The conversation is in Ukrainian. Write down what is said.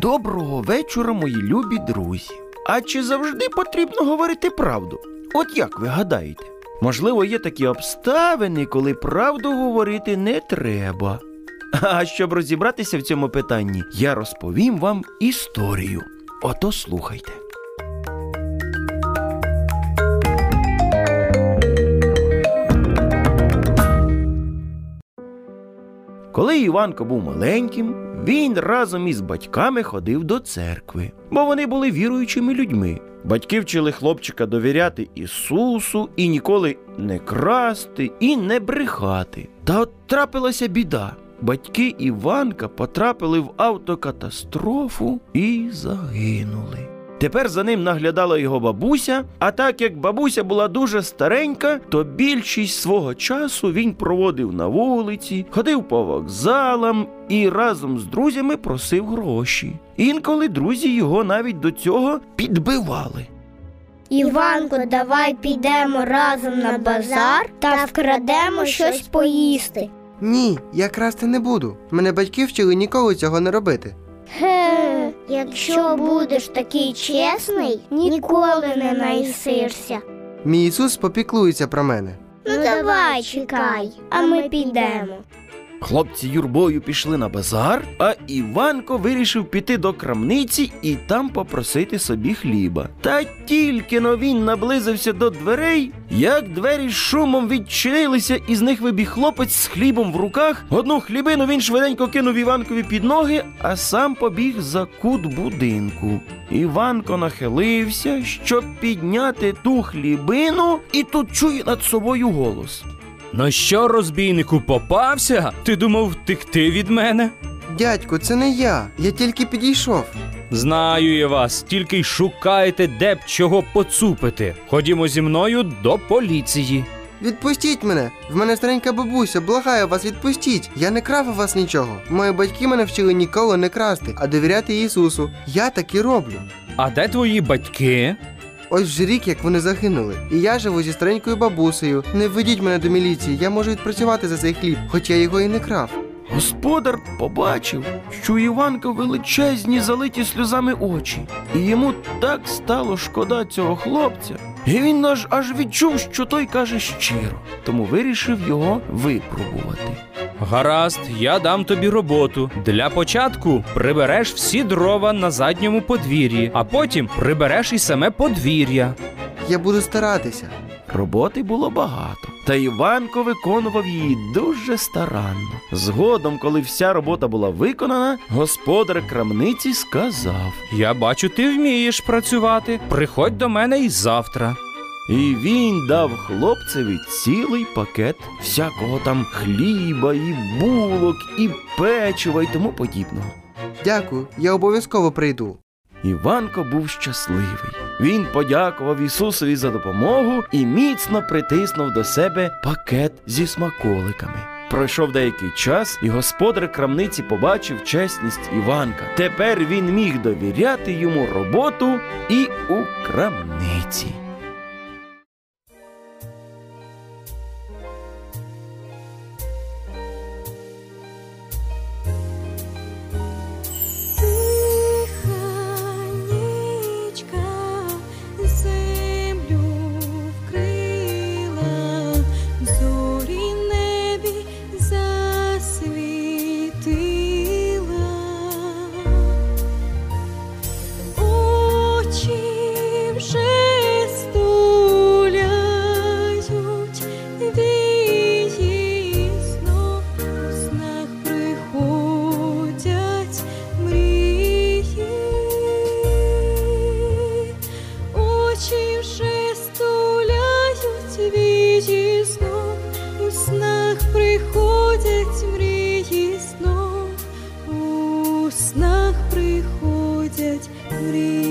Доброго вечора, мої любі друзі. А чи завжди потрібно говорити правду? От як ви гадаєте? Можливо, є такі обставини, коли правду говорити не треба. А щоб розібратися в цьому питанні, я розповім вам історію. Ото слухайте. Коли Іванко був маленьким, він разом із батьками ходив до церкви, бо вони були віруючими людьми. Батьки вчили хлопчика довіряти Ісусу і ніколи не красти і не брехати. Та от трапилася біда. Батьки Іванка потрапили в автокатастрофу і загинули. Тепер за ним наглядала його бабуся, а так як бабуся була дуже старенька, то більшість свого часу він проводив на вулиці, ходив по вокзалам і разом з друзями просив гроші. Інколи друзі його навіть до цього підбивали. Іванко, давай підемо разом на базар та вкрадемо щось поїсти. Ні, я красти не буду. Мене батьки вчили ніколи цього не робити. Ге, якщо будеш такий чесний, ніколи не наїсишся. Мій Ісус попіклується про мене. Ну давай, чекай, а ми підемо. Хлопці юрбою пішли на базар, а Іванко вирішив піти до крамниці і там попросити собі хліба. Та тільки но він наблизився до дверей, як двері з шумом відчинилися, і з них вибіг хлопець з хлібом в руках. Одну хлібину він швиденько кинув Іванкові під ноги, а сам побіг за кут будинку. Іванко нахилився, щоб підняти ту хлібину, і тут чує над собою голос. Ну що, розбійнику, попався? Ти думав втекти від мене? Дядько, це не я. Я тільки підійшов. Знаю я вас, тільки й шукаєте, де б чого поцупити. Ходімо зі мною до поліції. Відпустіть мене! В мене старенька бабуся, благаю вас, відпустіть! Я не крав у вас нічого. Мої батьки мене вчили ніколи не красти, а довіряти Ісусу. Я так і роблю. А де твої батьки? Ось вже рік, як вони загинули. І я живу зі старенькою бабусею. Не введіть мене до міліції, я можу відпрацювати за цей хліб, хоч я його і не крав. Господар побачив, що у Іванка величезні залиті сльозами очі, і йому так стало шкода цього хлопця. І він аж аж відчув, що той каже щиро, тому вирішив його випробувати. Гаразд, я дам тобі роботу. Для початку прибереш всі дрова на задньому подвір'ї, а потім прибереш і саме подвір'я. Я буду старатися. Роботи було багато, та Іванко виконував її дуже старанно. Згодом, коли вся робота була виконана, господар крамниці сказав. Я бачу, ти вмієш працювати. Приходь до мене і завтра. І він дав хлопцеві цілий пакет всякого там хліба, і булок, і печива, і тому подібного. Дякую, я обов'язково прийду. Іванко був щасливий. Він подякував Ісусові за допомогу і міцно притиснув до себе пакет зі смаколиками. Пройшов деякий час, і господар крамниці побачив чесність Іванка. Тепер він міг довіряти йому роботу і у крамниці. You.